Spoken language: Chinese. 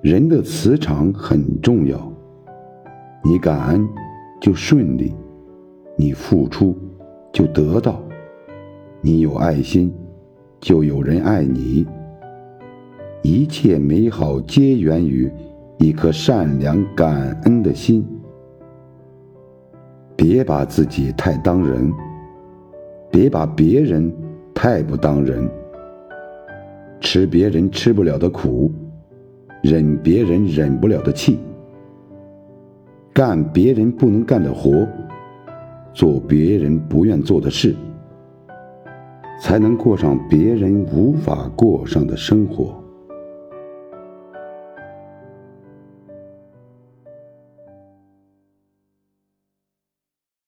人的磁场很重要，你感恩就顺利，你付出就得到，你有爱心就有人爱你。一切美好皆源于一颗善良感恩的心。别把自己太当人，别把别人太不当人。吃别人吃不了的苦。忍别人忍不了的气，干别人不能干的活，做别人不愿做的事，才能过上别人无法过上的生活。